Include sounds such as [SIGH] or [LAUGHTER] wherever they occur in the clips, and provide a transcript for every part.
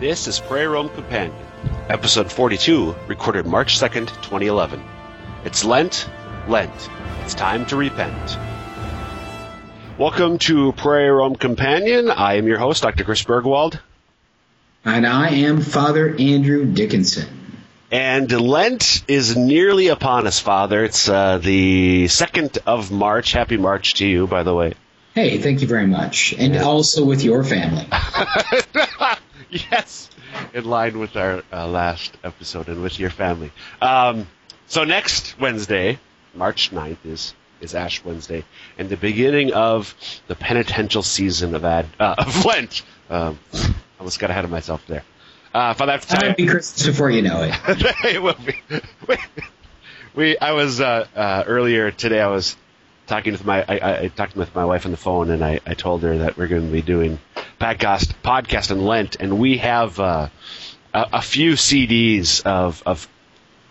This is Prayer Room Companion, episode 42, recorded March 2nd, 2011. It's Lent, Lent. It's time to repent. Welcome to Prayer Room Companion. I am your host, Dr. Chris Burgwald. And I am Father Andrew Dickinson. And Lent is nearly upon us, Father. It's uh, the 2nd of March. Happy March to you, by the way. Hey, thank you very much. And also with your family. [LAUGHS] [LAUGHS] yes, in line with our uh, last episode and with your family. Um, so next Wednesday, March 9th, is is Ash Wednesday, and the beginning of the penitential season of Ad, uh, of Lent. Um, almost got ahead of myself there. Uh, Father, I have to tell be Christmas before you know it. [LAUGHS] it will be. We, [LAUGHS] we I was uh, uh, earlier today. I was talking with my I, I, talked with my wife on the phone, and I, I told her that we're going to be doing podcast podcast in Lent, and we have uh, a, a few CDs of of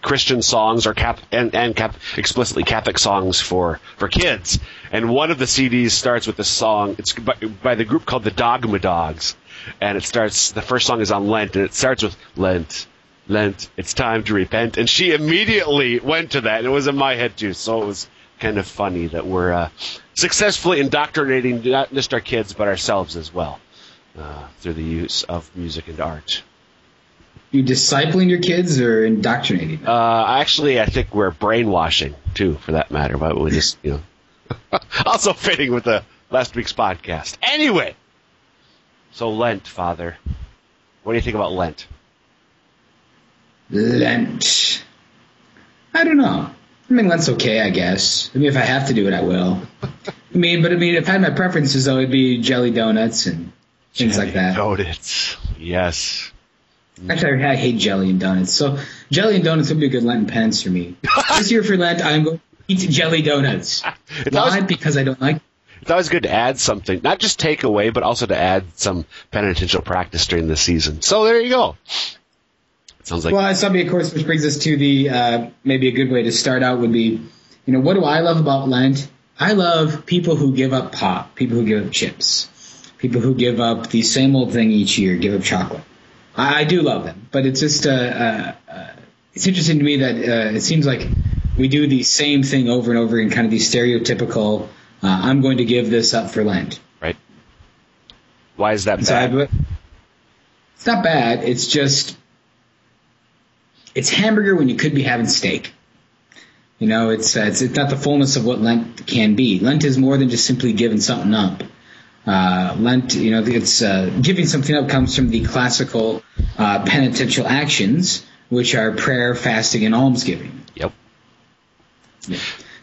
Christian songs or cap and, and cap explicitly Catholic songs for for kids. And one of the CDs starts with a song. It's by, by the group called the Dogma Dogs, and it starts. The first song is on Lent, and it starts with Lent. Lent, it's time to repent. And she immediately went to that, and it was in my head too. So it was kind of funny that we're uh, successfully indoctrinating not just our kids, but ourselves as well uh, through the use of music and art. You discipling your kids or indoctrinating them? Uh, actually, I think we're brainwashing too, for that matter. But we just, you know, [LAUGHS] also fitting with the last week's podcast. Anyway, so Lent, Father, what do you think about Lent? Lent. I don't know. I mean, Lent's okay, I guess. I mean, if I have to do it, I will. I mean, but I mean, if I had my preferences, though, it'd be jelly donuts and things like that. Donuts, yes. Actually, I hate jelly and donuts. So jelly and donuts would be a good Lenten penance for me. [LAUGHS] this year for Lent, I'm going to eat jelly donuts. Why? always, Because I don't like. it's always good to add something, not just take away, but also to add some penitential practice during the season. So there you go. Sounds like Well, it's something, of course, which brings us to the uh, maybe a good way to start out would be, you know, what do I love about Lent? I love people who give up pop, people who give up chips, people who give up the same old thing each year, give up chocolate. I, I do love them, but it's just uh, uh, uh, it's interesting to me that uh, it seems like we do the same thing over and over in kind of these stereotypical. Uh, I'm going to give this up for Lent. right. Why is that So I- bad? it's not bad. It's just it's hamburger when you could be having steak. You know, it's, uh, it's it's not the fullness of what Lent can be. Lent is more than just simply giving something up. Uh, Lent, you know, it's uh, giving something up comes from the classical uh, penitential actions, which are prayer, fasting, and almsgiving. Yep.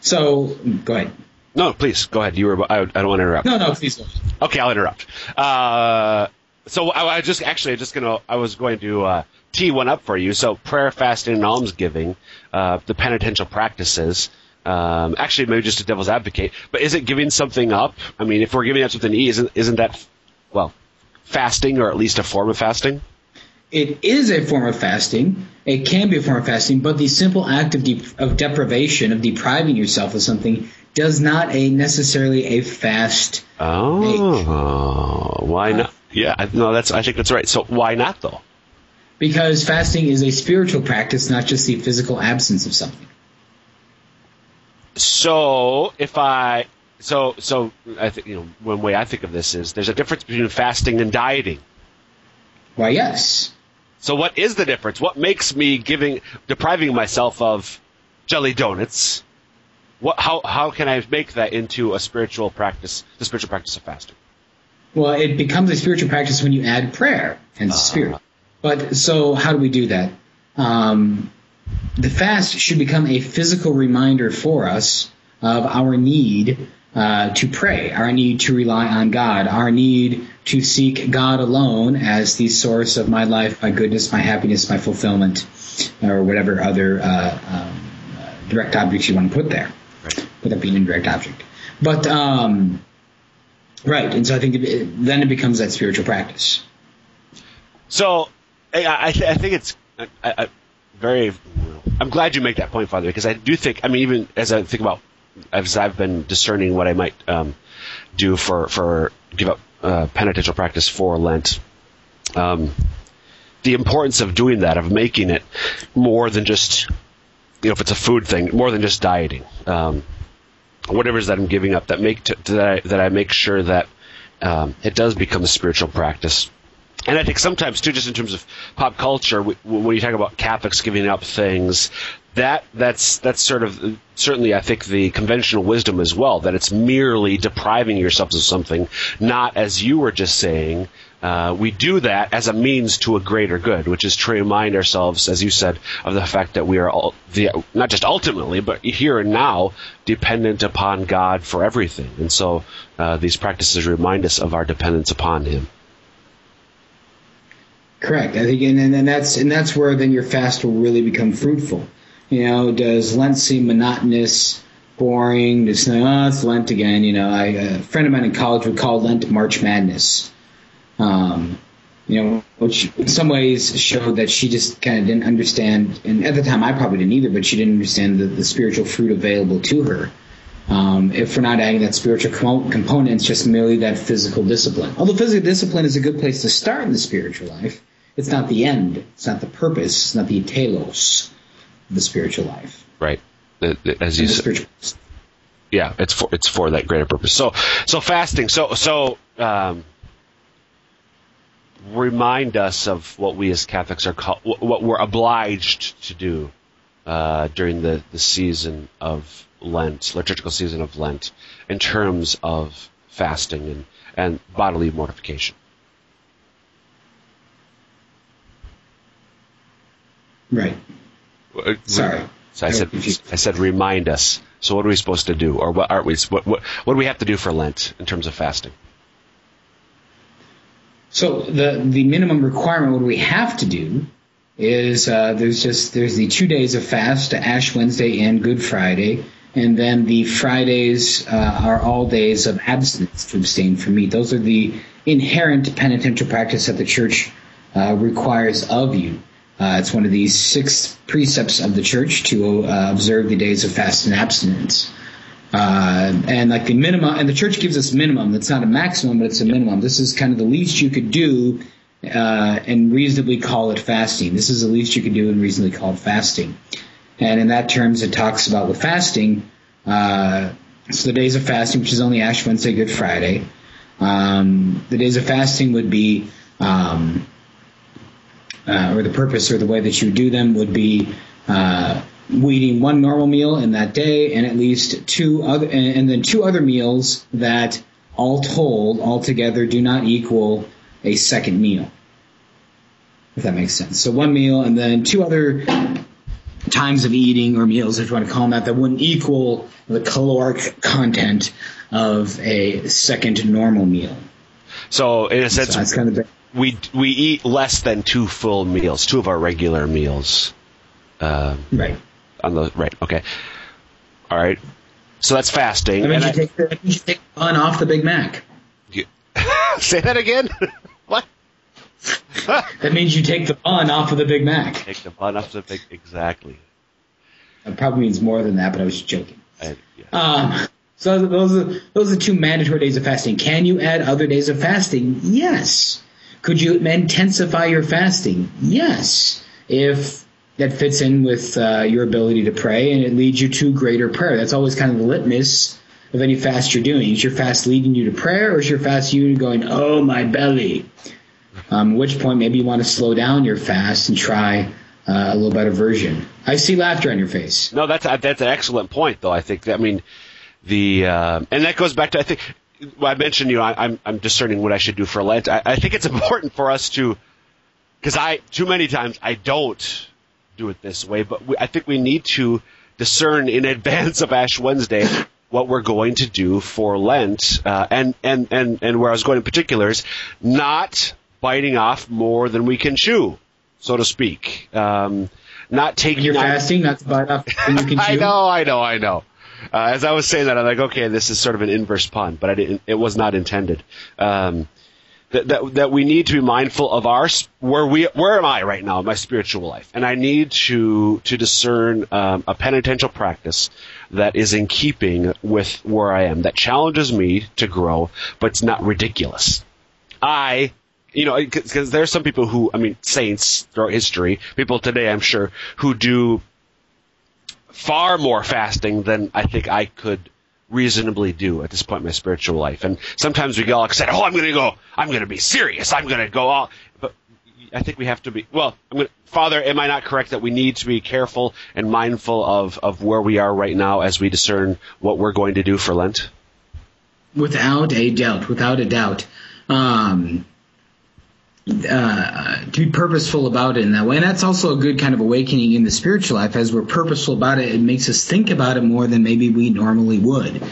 So, go ahead. No, please go ahead. You were. I, I don't want to interrupt. No, no, please go. Okay, I'll interrupt. Uh, so I, I just actually just gonna I was going to uh, tee one up for you. So prayer, fasting, and almsgiving, uh, the penitential practices. Um, actually, maybe just a devil's advocate, but is it giving something up? I mean, if we're giving up something to eat, isn't isn't that well fasting or at least a form of fasting? It is a form of fasting. It can be a form of fasting, but the simple act of, de- of deprivation, of depriving yourself of something, does not a necessarily a fast. Oh, why not? Yeah, no, that's I think that's right. So why not though? Because fasting is a spiritual practice, not just the physical absence of something. So if I so so I think you know one way I think of this is there's a difference between fasting and dieting. Why, yes. So what is the difference? What makes me giving depriving myself of jelly donuts? What how how can I make that into a spiritual practice, the spiritual practice of fasting? Well, it becomes a spiritual practice when you add prayer and spirit. But so, how do we do that? Um, the fast should become a physical reminder for us of our need uh, to pray, our need to rely on God, our need to seek God alone as the source of my life, my goodness, my happiness, my fulfillment, or whatever other uh, um, direct objects you want to put there, Right. without being an indirect object. But um, right, and so I think it, then it becomes that spiritual practice. So I I, th- I think it's I, I, very. I'm glad you make that point, Father, because I do think. I mean, even as I think about as I've been discerning what I might um, do for for give up uh, penitential practice for Lent. Um, the importance of doing that, of making it more than just, you know, if it's a food thing, more than just dieting. Um, whatever it is that I'm giving up, that make that I, that I make sure that um, it does become a spiritual practice. And I think sometimes too, just in terms of pop culture, when you talk about Catholics giving up things, that that's that's sort of certainly I think the conventional wisdom as well that it's merely depriving yourselves of something, not as you were just saying. Uh, we do that as a means to a greater good, which is to remind ourselves, as you said, of the fact that we are all, the, not just ultimately, but here and now, dependent upon God for everything. And so uh, these practices remind us of our dependence upon Him. Correct. I think, and, and that's and that's where then your fast will really become fruitful. You know, does Lent seem monotonous, boring? Just oh, it's Lent again. You know, I, a friend of mine in college would call Lent March Madness. Um, you know, which in some ways showed that she just kind of didn't understand. And at the time, I probably didn't either, but she didn't understand the, the spiritual fruit available to her. Um, if we're not adding that spiritual component, it's just merely that physical discipline. Although physical discipline is a good place to start in the spiritual life, it's not the end. It's not the purpose. It's not the telos of the spiritual life. Right. As you said. Yeah, it's for it's for that greater purpose. So so fasting. So so um, remind us of what we as Catholics are called, what we're obliged to do uh, during the the season of Lent, liturgical season of Lent, in terms of fasting and and bodily mortification. Right. Uh, Sorry. So I said, I said, remind us. So what are we supposed to do, or what are we? What, what, what do we have to do for Lent in terms of fasting? So the the minimum requirement, what we have to do, is uh, there's just there's the two days of fast, Ash Wednesday and Good Friday, and then the Fridays uh, are all days of abstinence to abstain from meat. Those are the inherent penitential practice that the Church uh, requires of you. Uh, it's one of these six precepts of the church to uh, observe the days of fast and abstinence. Uh, and like the minimum, and the church gives us minimum. It's not a maximum, but it's a minimum. This is kind of the least you could do uh, and reasonably call it fasting. This is the least you could do and reasonably call it fasting. And in that terms, it talks about with fasting. Uh, so the days of fasting, which is only Ash Wednesday, Good Friday. Um, the days of fasting would be um, uh, or the purpose or the way that you do them would be uh, eating one normal meal in that day and at least two other and, then two other meals that all told altogether do not equal a second meal if that makes sense so one meal and then two other times of eating or meals if you want to call them that that wouldn't equal the caloric content of a second normal meal so in a sense so kind of we we eat less than two full meals, two of our regular meals. Uh, right. On the right. Okay. All right. So that's fasting. That means, you, I, take the, you take the bun off the Big Mac. You, [LAUGHS] say that again. [LAUGHS] what? [LAUGHS] that means you take the bun off of the Big Mac. Take the bun off the Big. Exactly. That probably means more than that, but I was joking. I, yeah. Um, so those are those are two mandatory days of fasting. Can you add other days of fasting? Yes. Could you intensify your fasting? Yes, if that fits in with uh, your ability to pray and it leads you to greater prayer. That's always kind of the litmus of any fast you're doing. Is your fast leading you to prayer or is your fast you going, oh, my belly? Um, at which point maybe you want to slow down your fast and try uh, a little better version. I see laughter on your face. No, that's that's an excellent point, though. I think I mean the uh, and that goes back to I think well, I mentioned, you know, I, am I'm discerning what I should do for Lent. I, I think it's [LAUGHS] important for us to, because I too many times I don't do it this way, but we, I think we need to discern in advance of Ash Wednesday what we're going to do for Lent, uh, and and and and where I was going in particular is not biting off more than we can chew, so to speak. Um, not taking. You're fasting, not to bite off. you can [LAUGHS] chew. I know, I know, I know. Uh, as I was saying that, I'm like, okay, this is sort of an inverse pun, but I didn't. It was not intended. Um, that, that that we need to be mindful of our where we where am I right now in my spiritual life, and I need to to discern um, a penitential practice that is in keeping with where I am, that challenges me to grow, but it's not ridiculous. I you know, because there's some people who, I mean, saints throughout history, people today, I'm sure, who do far more fasting than I think I could reasonably do at this point in my spiritual life. And sometimes we get all excited, oh, I'm going to go, I'm going to be serious, I'm going to go all. But I think we have to be, well, I'm going to, Father, am I not correct that we need to be careful and mindful of, of where we are right now as we discern what we're going to do for Lent? Without a doubt, without a doubt. Um, uh, to be purposeful about it in that way. And that's also a good kind of awakening in the spiritual life. As we're purposeful about it, it makes us think about it more than maybe we normally would.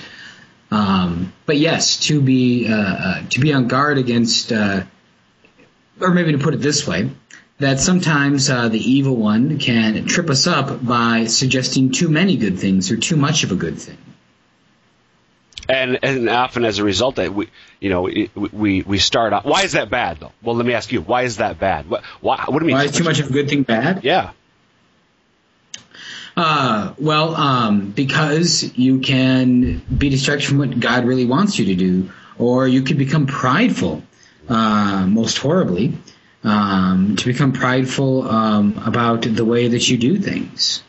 Um, but yes, to be uh, uh, to be on guard against, uh, or maybe to put it this way, that sometimes uh, the evil one can trip us up by suggesting too many good things or too much of a good thing and and often as a result that we you know we we start off why is that bad though? Well let me ask you why is that bad? What why what do you mean? Why is too much of a good thing bad? Yeah. Uh, well, um, because you can be distracted from what God really wants you to do, or you could become prideful, uh, most horribly, um, to become prideful um, about the way that you do things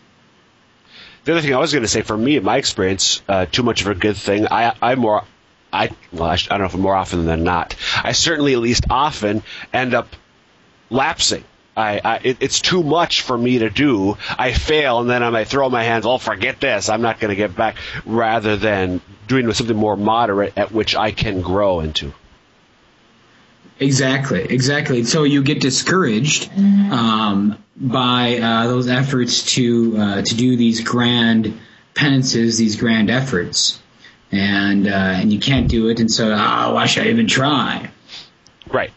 the other thing I was going to say, for me, in my experience, uh, too much of a good thing. I, I more, I well, I, don't know if more often than not. I certainly, at least often, end up lapsing. I, I it, it's too much for me to do. I fail, and then I might throw my hands. Oh, forget this. I'm not going to get back. Rather than doing something more moderate, at which I can grow into. Exactly, exactly. So you get discouraged um, by uh, those efforts to uh, to do these grand penances, these grand efforts, and uh, and you can't do it, and so oh, why should I even try? Right,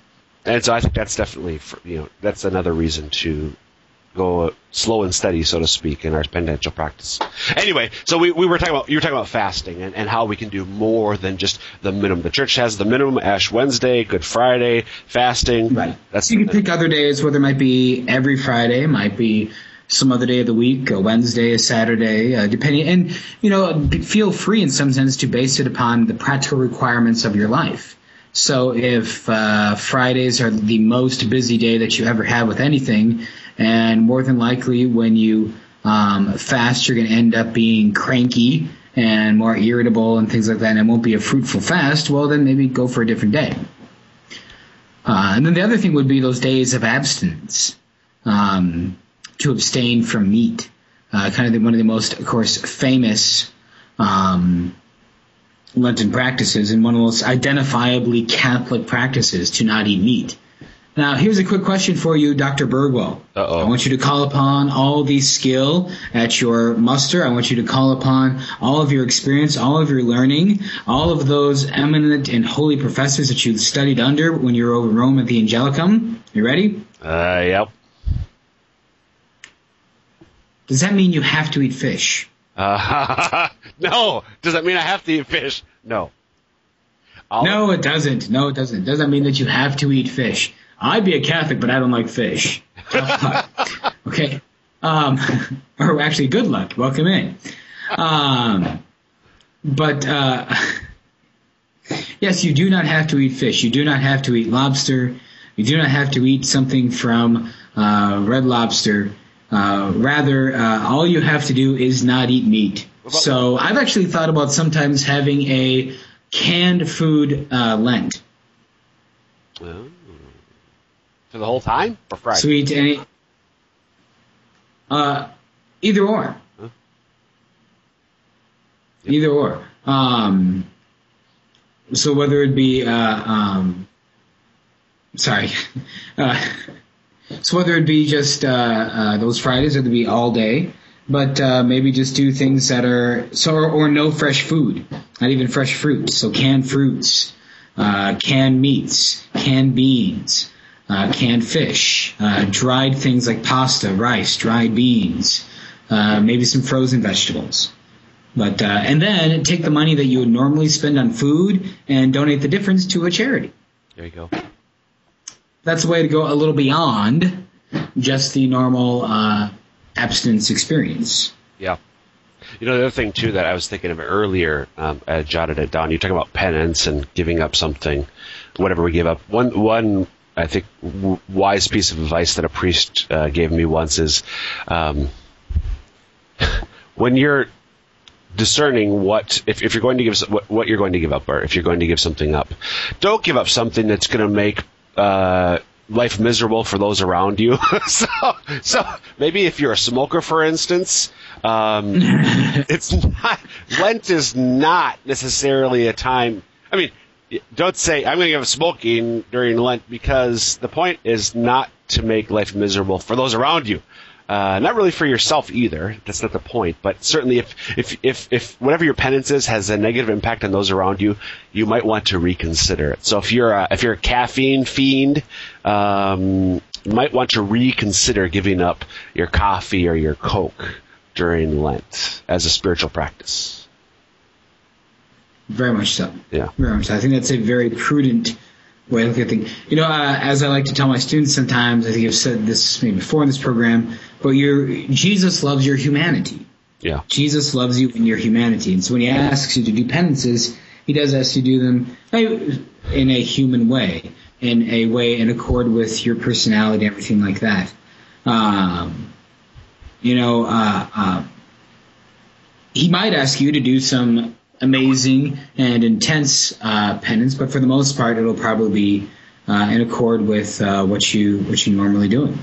and so I think that's definitely you know that's another reason to go slow and steady, so to speak, in our penitential practice. Anyway, so we, we were talking about you were talking about fasting and, and how we can do more than just the minimum. The church has the minimum: Ash Wednesday, Good Friday, fasting. Right. That's you can pick other days, whether it might be every Friday, might be some other day of the week, a Wednesday, a Saturday, uh, depending. And you know, feel free in some sense to base it upon the practical requirements of your life. So if uh, Fridays are the most busy day that you ever have with anything, and more than likely when you um, fast, you're going to end up being cranky and more irritable and things like that, and it won't be a fruitful fast. Well, then maybe go for a different day. Uh, and then the other thing would be those days of abstinence, um, to abstain from meat. Uh, kind of the, one of the most, of course, famous um, Lenten practices and one of the most identifiably Catholic practices to not eat meat. Now, here's a quick question for you, Dr. Burgwald. Uh-oh. I want you to call upon all the skill at your muster. I want you to call upon all of your experience, all of your learning, all of those eminent and holy professors that you studied under when you were over in Rome at the Angelicum. You ready? Uh, yep. Does that mean you have to eat fish? Uh, [LAUGHS] no. Does that mean I have to eat fish? No. I'll... No, it doesn't. No, it doesn't. It doesn't mean that you have to eat fish. I'd be a Catholic, but I don't like fish. [LAUGHS] okay. Um, [LAUGHS] or actually, good luck. Welcome in. Um, but uh, [LAUGHS] yes, you do not have to eat fish. You do not have to eat lobster. You do not have to eat something from uh, Red Lobster. Uh, rather, uh, all you have to do is not eat meat. So I've actually thought about sometimes having a canned food uh, Lent. Oh. For the whole time or Friday? Sweet any. Uh, either or. Huh? Yep. Either or. Um, so whether it be uh, um, sorry, [LAUGHS] uh, so whether it be just uh, uh, those Fridays or it be all day, but uh, maybe just do things that are so or, or, no fresh food, not even fresh fruits. So canned fruits, uh, canned meats, canned beans uh, canned fish, uh, dried things like pasta, rice, dried beans, uh, maybe some frozen vegetables. But uh, and then take the money that you would normally spend on food and donate the difference to a charity. There you go. That's a way to go a little beyond just the normal uh, abstinence experience. Yeah. You know, the other thing too that I was thinking of earlier, um, I jotted it down. You're talking about penance and giving up something, whatever we give up. One one I think w- wise piece of advice that a priest uh, gave me once is um, when you're discerning what if, if you're going to give what, what you're going to give up or if you're going to give something up don't give up something that's going to make uh, life miserable for those around you. [LAUGHS] So so maybe if you're a smoker for instance um, [LAUGHS] it's not lent is not necessarily a time i mean don't say i'm going to give up smoking during lent because the point is not to make life miserable for those around you uh, not really for yourself either. That's not the point. But certainly, if, if if if whatever your penance is has a negative impact on those around you, you might want to reconsider it. So if you're a, if you're a caffeine fiend, um, you might want to reconsider giving up your coffee or your Coke during Lent as a spiritual practice. Very much so. Yeah. Very much so. I think that's a very prudent way of looking at things. You know, uh, as I like to tell my students sometimes, I think I've said this maybe before in this program, but your Jesus loves your humanity. Yeah. Jesus loves you in your humanity. And so when he asks you to do penances, he does ask you to do them in a human way, in a way in accord with your personality, everything like that. Um, you know, uh, uh, he might ask you to do some amazing and intense uh, penance, but for the most part, it'll probably be uh, in accord with uh, what you what you normally doing.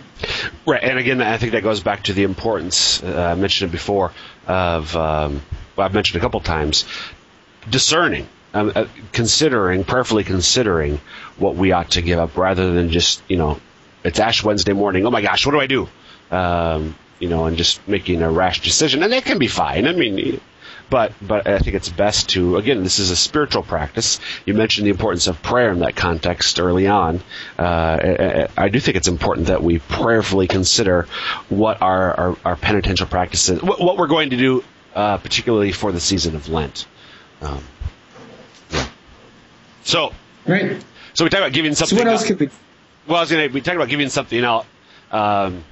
Right, and again, I think that goes back to the importance uh, I mentioned it before of um, well, I've mentioned a couple times discerning. Um, uh, considering, prayerfully considering what we ought to give up, rather than just you know, it's Ash Wednesday morning. Oh my gosh, what do I do? Um, you know, and just making a rash decision, and that can be fine. I mean, but but I think it's best to again, this is a spiritual practice. You mentioned the importance of prayer in that context early on. Uh, I, do think it's important that we prayerfully consider what our our, our penitential practices, what, what, we're going to do, uh, particularly for the season of Lent. Um, yeah. So right. So we talk about giving something. So what else could we? Well, I was going to. We talked about giving something out. Um,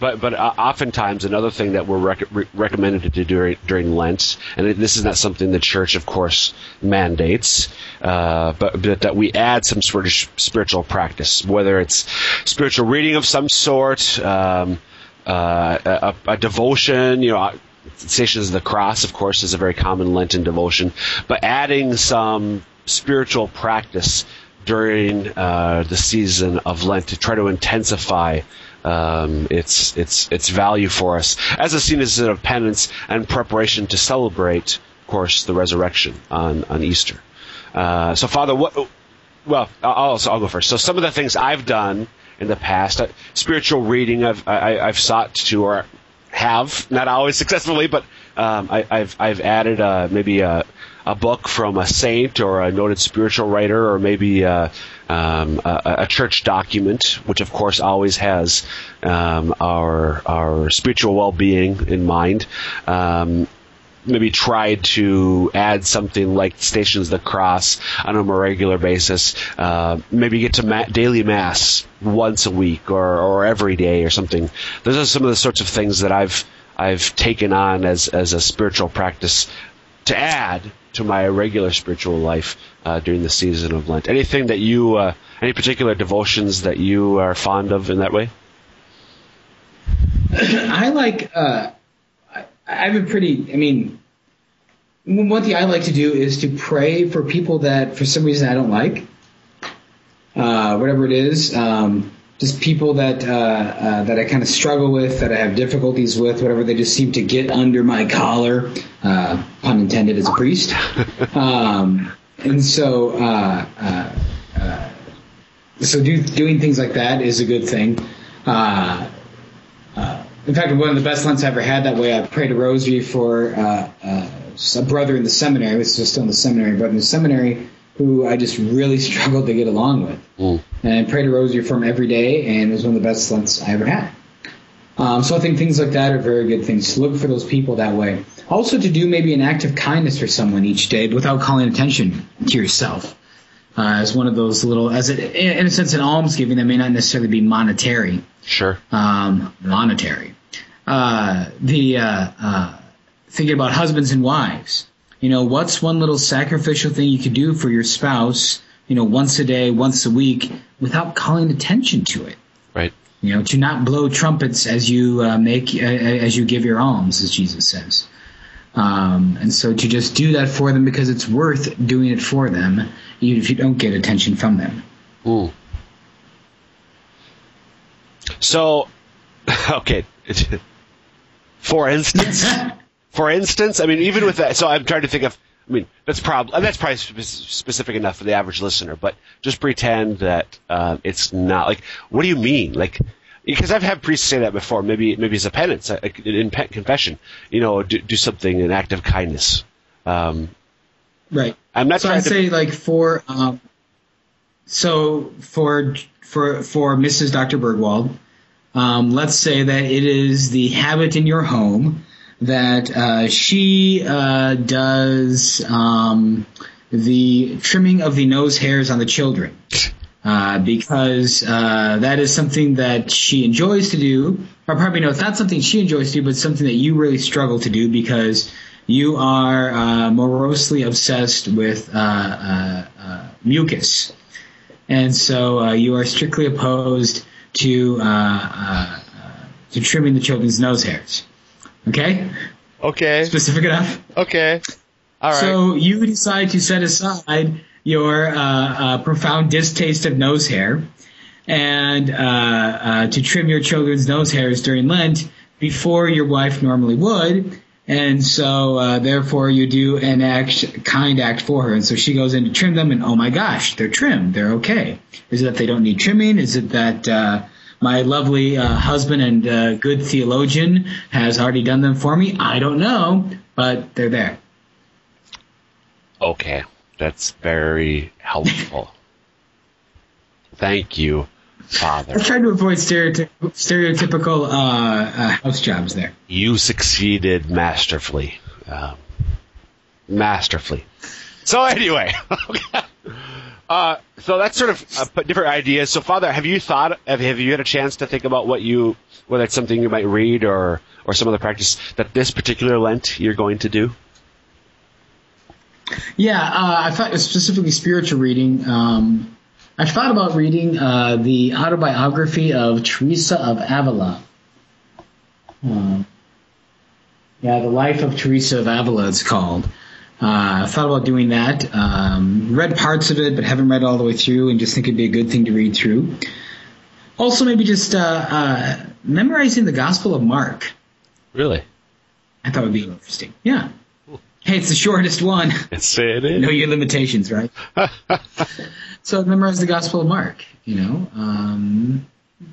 but but uh, oftentimes another thing that we're rec- re- recommended to do during, during Lent, and this is not something the church, of course, mandates, uh, but, but that we add some sort of spiritual practice, whether it's spiritual reading of some sort, um, uh, a, a, devotion, you know. Stations of the Cross, of course, is a very common Lenten devotion, but adding some spiritual practice during uh, the season of Lent to try to intensify um, its its its value for us as a season of penance and preparation to celebrate, of course, the resurrection on on Easter. Uh, so, Father, what? Well, I'll, I'll go first. So, some of the things I've done in the past, uh, spiritual reading, I've I, I've sought to or have not always successfully, but um, I, have I've added uh, maybe a, a book from a saint or a noted spiritual writer, or maybe uh, um, a, a, church document, which of course always has um, our our spiritual well being in mind. Um, maybe tried to add something like Stations of the Cross on a more regular basis. Uh, maybe get to ma- daily mass once a week or, or every day or something. Those are some of the sorts of things that I've I've taken on as as a spiritual practice to add to my regular spiritual life uh, during the season of Lent. Anything that you, uh, any particular devotions that you are fond of in that way? I like. Uh, I, I have a pretty. I mean, one thing I like to do is to pray for people that for some reason I don't like. Uh, whatever it is, um, just people that uh, uh, that I kind of struggle with, that I have difficulties with, whatever. They just seem to get under my collar, uh, pun intended, as a priest. [LAUGHS] Um, and so, uh, uh, uh, so do, doing things like that is a good thing. in fact, one of the best Lents I ever had that way, I prayed a rosary for a brother in the seminary. This was still in the seminary, but in the seminary who I just really [LAUGHS] struggled to get along with. Mm. And pray to rosary for him every day, and it was one of the best Lents I ever had. Um, so I think things like that are very good things to look for those people that way. Also, to do maybe an act of kindness for someone each day without calling attention to yourself. Uh, as one of those little, as it, in a sense, an almsgiving that may not necessarily be monetary. Sure. Um, monetary. Uh, the uh, uh thinking about husbands and wives. You know, what's one little sacrificial thing you could do for your spouse you know, once a day, once a week, without calling attention to it. Right. You know, to not blow trumpets as you uh, make uh, as you give your alms, as Jesus says. Um, and so to just do that for them because it's worth doing it for them, even if you don't get attention from them. Ooh. So, [LAUGHS] okay. [LAUGHS] For instance, [LAUGHS] for instance, I mean, even with that, so I'm trying to think of. I mean, that's probably that's probably spe- specific enough for the average listener, but just pretend that uh, it's not. Like, what do you mean? Like, because I've had priests say that before. Maybe maybe as a penance, like in pe- confession, you know, do, do something an act of kindness. Um, Right. I'm not So to. say like for um, so for for for Mrs. Dr. Burgwald, um, let's say that it is the habit in your home that uh, she uh, does um, the trimming of the nose hairs on the children. Uh, because uh, that is something that she enjoys to do, or probably no, it's not something she enjoys to do, but something that you really struggle to do because you are uh, morosely obsessed with uh, mucus, and so you are strictly opposed to uh, uh, uh, to trimming the children's nose hairs. Okay, okay. specific enough. Okay. All right. So you decide to set aside your uh, uh, profound distaste of nose hair and uh, uh, to trim your children's nose hairs during Lent before your wife normally would. And so, uh, therefore, you do an act, kind act for her. And so she goes in to trim them, and oh my gosh, they're trimmed. They're okay. Is it that they don't need trimming? Is it that uh, my lovely uh, husband and uh, good theologian has already done them for me? I don't know, but they're there. Okay, that's very helpful. Thank you, Father. I tried to avoid stereotyp- stereotypical uh, uh, house jobs there. You succeeded masterfully. Um, masterfully. So anyway, [LAUGHS] uh, so that's sort of uh, different ideas. So, Father, have you thought? Have, have you had a chance to think about what you, whether it's something you might read or or some other practice that this particular Lent you're going to do? Yeah, uh, I thought specifically spiritual reading. Um, I thought about reading uh, the autobiography of Teresa of Avila. Um, yeah, the life of Teresa of Avila. It's called. Uh, I thought about doing that. Um, read parts of it, but haven't read all the way through, and just think it'd be a good thing to read through. Also, maybe just uh, uh, memorizing the Gospel of Mark. Really? I thought it would be interesting. Yeah. Hey, it's the shortest one. [LAUGHS] Yes, it is. know your limitations, right? [LAUGHS] so memorize the Gospel of Mark. You know, um,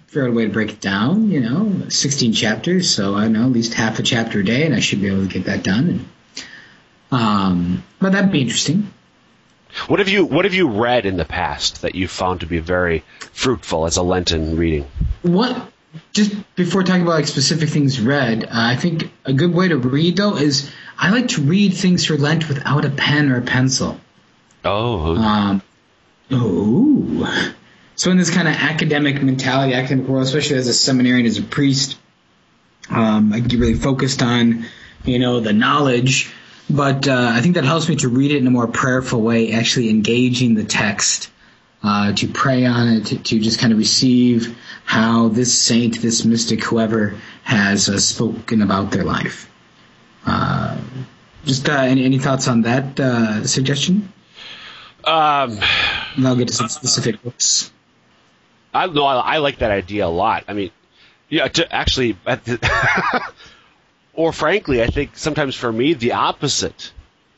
figure out a way to break it down. You know, 16 chapters, so I know at least half a chapter a day, and I should be able to get that done. And, um, but that'd be interesting. What have you What have you read in the past that you found to be very fruitful as a Lenten reading? What? Just before talking about like specific things read, uh, I think a good way to read though is I like to read things for Lent without a pen or a pencil. Oh, Um, oh. So in this kind of academic mentality, academic world, especially as a seminarian, as a priest, um, I get really focused on, you know, the knowledge. But uh, I think that helps me to read it in a more prayerful way, actually engaging the text, uh, to pray on it, to, to just kind of receive how this saint, this mystic, whoever has uh, spoken about their life. Uh, just uh, any, any thoughts on that uh, suggestion? um, And I'll get to some specific books. I no, I, I like that idea a lot. I mean, yeah, to actually, at the, [LAUGHS] or frankly, I think sometimes for me the opposite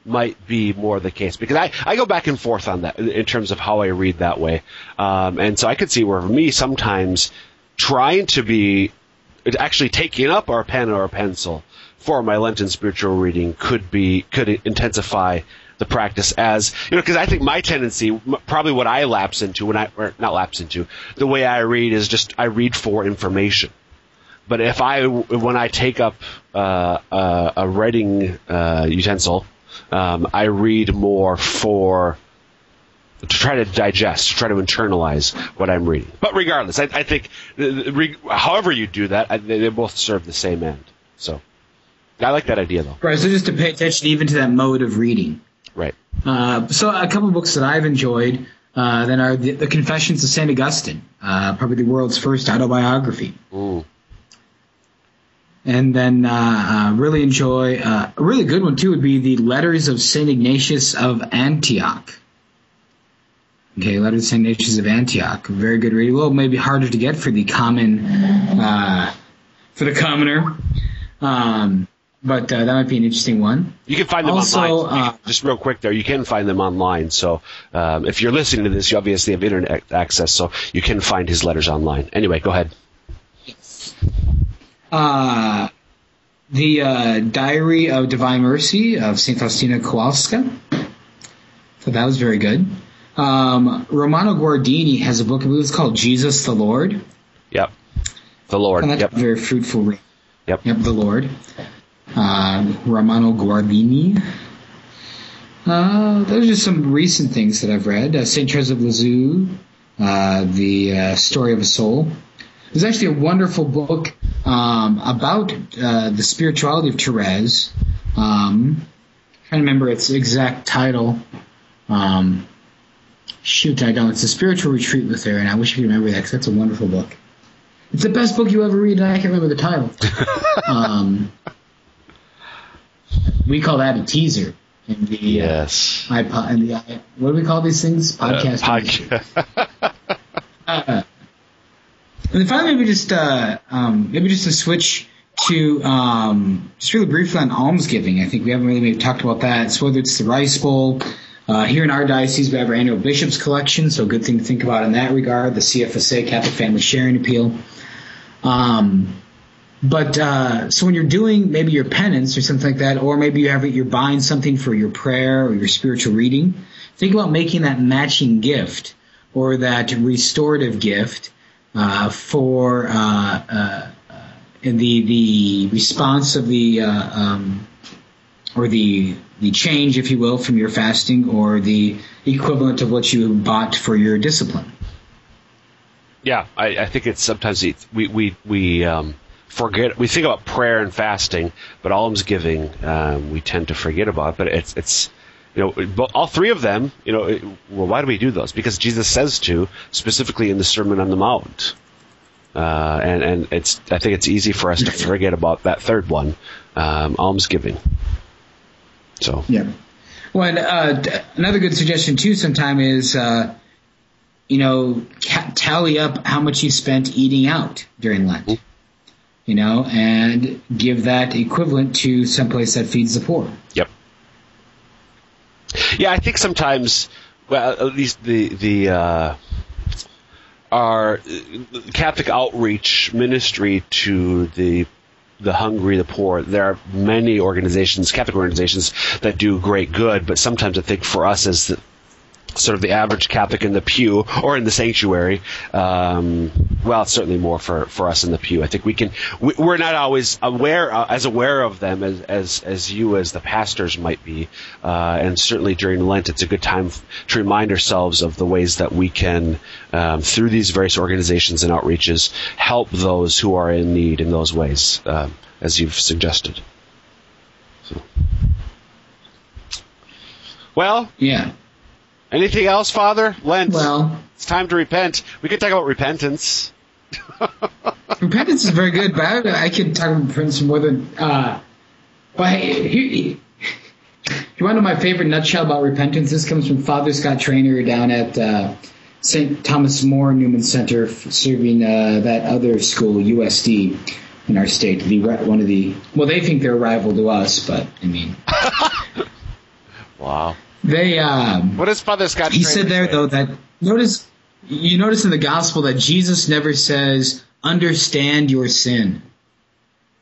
might be more the case because I, I go back and forth on that in, in terms of how I read that way, um, and so I could see where for me sometimes trying to be actually taking up our pen or a pencil for my Lenten spiritual reading could be could intensify the practice as you know because I think my tendency probably what I lapse into when I or not lapse into the way I read is just I read for information. But if I when I take up uh, uh, a writing uh, utensil, um, I read more for to try to digest, to try to internalize what I'm reading. But regardless, I, I think uh, re, however you do that, I, they, both serve the same end. So I like that idea though. Right, so just to pay attention even to that mode of reading. Right. Uh, so a couple books that I've enjoyed. Uh, then are the, the Confessions of Saint Augustine, uh, probably the world's first autobiography. Ooh. And then uh, uh, really enjoy uh, a really good one too would be the Letters of Saint Ignatius of Antioch. Okay, Letters of Saint Ignatius of Antioch, very good reading. Well, maybe harder to get for the common uh, for the commoner, um, but uh, that might be an interesting one. You can find them Also, online. uh, Just real quick there, you can find them online. So um, if you're listening to this, you obviously have internet access, so you can find his letters online. Anyway, go ahead. Uh, the uh, Diary of Divine Mercy of St. Faustina Kowalska. So that was very good. Um, Romano Guardini has a book, I believe it's called Jesus the Lord. Yep. The Lord. And that's Yep. a very fruitful read. Yep. Yep, the Lord. Uh, Romano Guardini. Uh, those are just some recent things that I've read. Uh, St. Therese of Lisieux, uh, The uh, Story of a Soul. There's actually a wonderful book um, about uh, the spirituality of Therese. Um, trying to remember its exact title. Um, shoot, I don't. It's a spiritual retreat with her, and I wish I could remember that because that's a wonderful book. It's the best book you ever read, and I can't remember the title. [LAUGHS] um, we call that a teaser in the Yes. uh, iPod. In the, what do we call these things? Uh, Podcast. podca- [LAUGHS] Uh, and then finally, maybe just uh, um, maybe just a switch to um, just really briefly on almsgiving. I think we haven't really maybe talked about that. So whether it's the Rice Bowl. Uh, here in our diocese, we have our annual bishops collection, so a good thing to think about in that regard. The CFSA Catholic Family Sharing Appeal. Um, but uh, so when you're doing maybe your penance or something like that, or maybe you have you're buying something for your prayer or your spiritual reading, think about making that matching gift or that restorative gift uh, for uh, uh, the the response of the uh, um, or the the change, if you will, from your fasting, or the equivalent of what you bought for your discipline. Yeah, I, I think it's sometimes we we we um, forget. We think about prayer and fasting, but almsgiving um, we tend to forget about. But it's it's you know all three of them. You know, well, why do we do those? Because Jesus says to specifically in the Sermon on the Mount. Uh, and and it's I think it's easy for us to forget about that third one, um, almsgiving. So Yeah. Well, and, uh, another good suggestion too. Sometime is uh, you know ca- tally up how much you spent eating out during Lent. You know, and give that equivalent to someplace that feeds the poor. Yep. Yeah, I think sometimes, well, at least the the uh, our uh, Catholic outreach ministry to the the hungry, the poor. There are many organizations, Catholic organizations, that do great good. But sometimes I think for us as the, sort of the average Catholic in the pew or in the sanctuary, um, well, it's certainly more for, for us in the pew. I think we can. We, we're not always aware uh, as aware of them as, as as you as the pastors might be, uh, and certainly during Lent, it's a good time f- to remind ourselves of the ways that we can, um, through these various organizations and outreaches, help those who are in need in those ways, um, as you've suggested. So. Well, Yeah. Anything else, Father? Lent. Well, It's time to repent. We could talk about repentance. [LAUGHS] repentance is very good, but I, I could talk about repentance more than. Uh, but hey, here, you want to know my favorite nutshell about repentance? This comes from Father Scott Traynor down at uh, St. Thomas More Newman Center, f- serving uh, that other school, USD, in our state. The one of the well, they think they're a rival to us, but I mean, [LAUGHS] Wow. They. Um, What does Father Scott? he said there say? though that notice you notice in the gospel that Jesus never says understand your sin.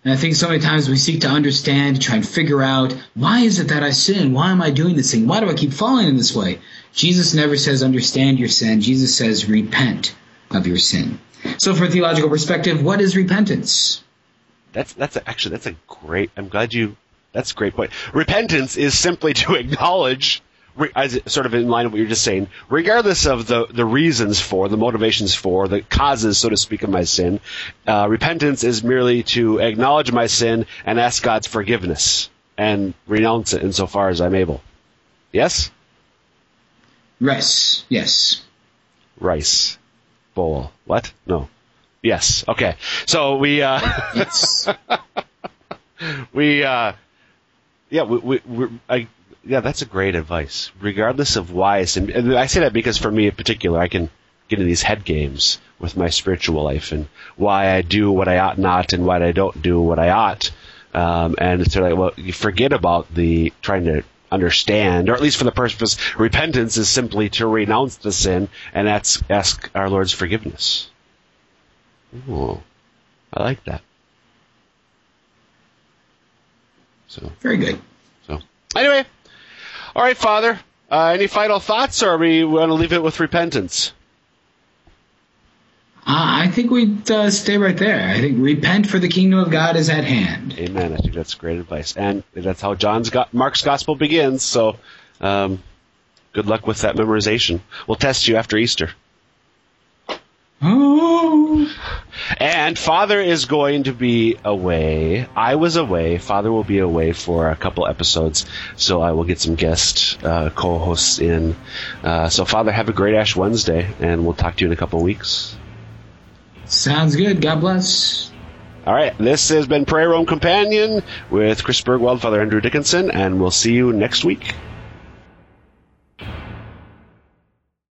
And I think so many times we seek to understand, to try and figure out why is it that I sin? Why am I doing this thing? Why do I keep falling in this way? Jesus never says understand your sin. Jesus says repent of your sin. So from a theological perspective, what is repentance? That's that's a, actually that's a great. I'm glad you. That's a great point. Repentance is simply to acknowledge, as sort of in line with what you're just saying, regardless of the the reasons for, the motivations for, the causes, so to speak, of my sin. Uh, repentance is merely to acknowledge my sin and ask God's forgiveness and renounce it insofar as I'm able. Yes. Rice. Yes. Rice bowl. What? No. Yes. Okay. So we uh, Yes. [LAUGHS] we uh, yeah we, we I yeah that's a great advice. Regardless of why, and I say that because for me in particular, I can get into these head games with my spiritual life and why I do what I ought not and why I don't do what I ought. Um, and it's sort of like, well, you forget about the trying to understand, or at least for the purpose, repentance is simply to renounce the sin and that's ask our Lord's forgiveness. Ooh, I like that. So, Very good. so anyway, all right, Father. Uh, any final thoughts, or are we want to leave it with repentance? Uh, I think we'd uh, stay right there. I think repent for the kingdom of God is at hand. Amen. I think that's great advice, and that's how John's got Mark's gospel begins. So, um, good luck with that memorization. We'll test you after Easter. Oh. And Father is going to be away. I was away. Father will be away for a couple episodes, so I will get some guest uh, co-hosts in. Uh, so, Father, have a great Ash Wednesday, and we'll talk to you in a couple weeks. Sounds good. God bless. All right, this has been Prayer Room Companion with Chris Burgwald, Father Andrew Dickinson, and we'll see you next week.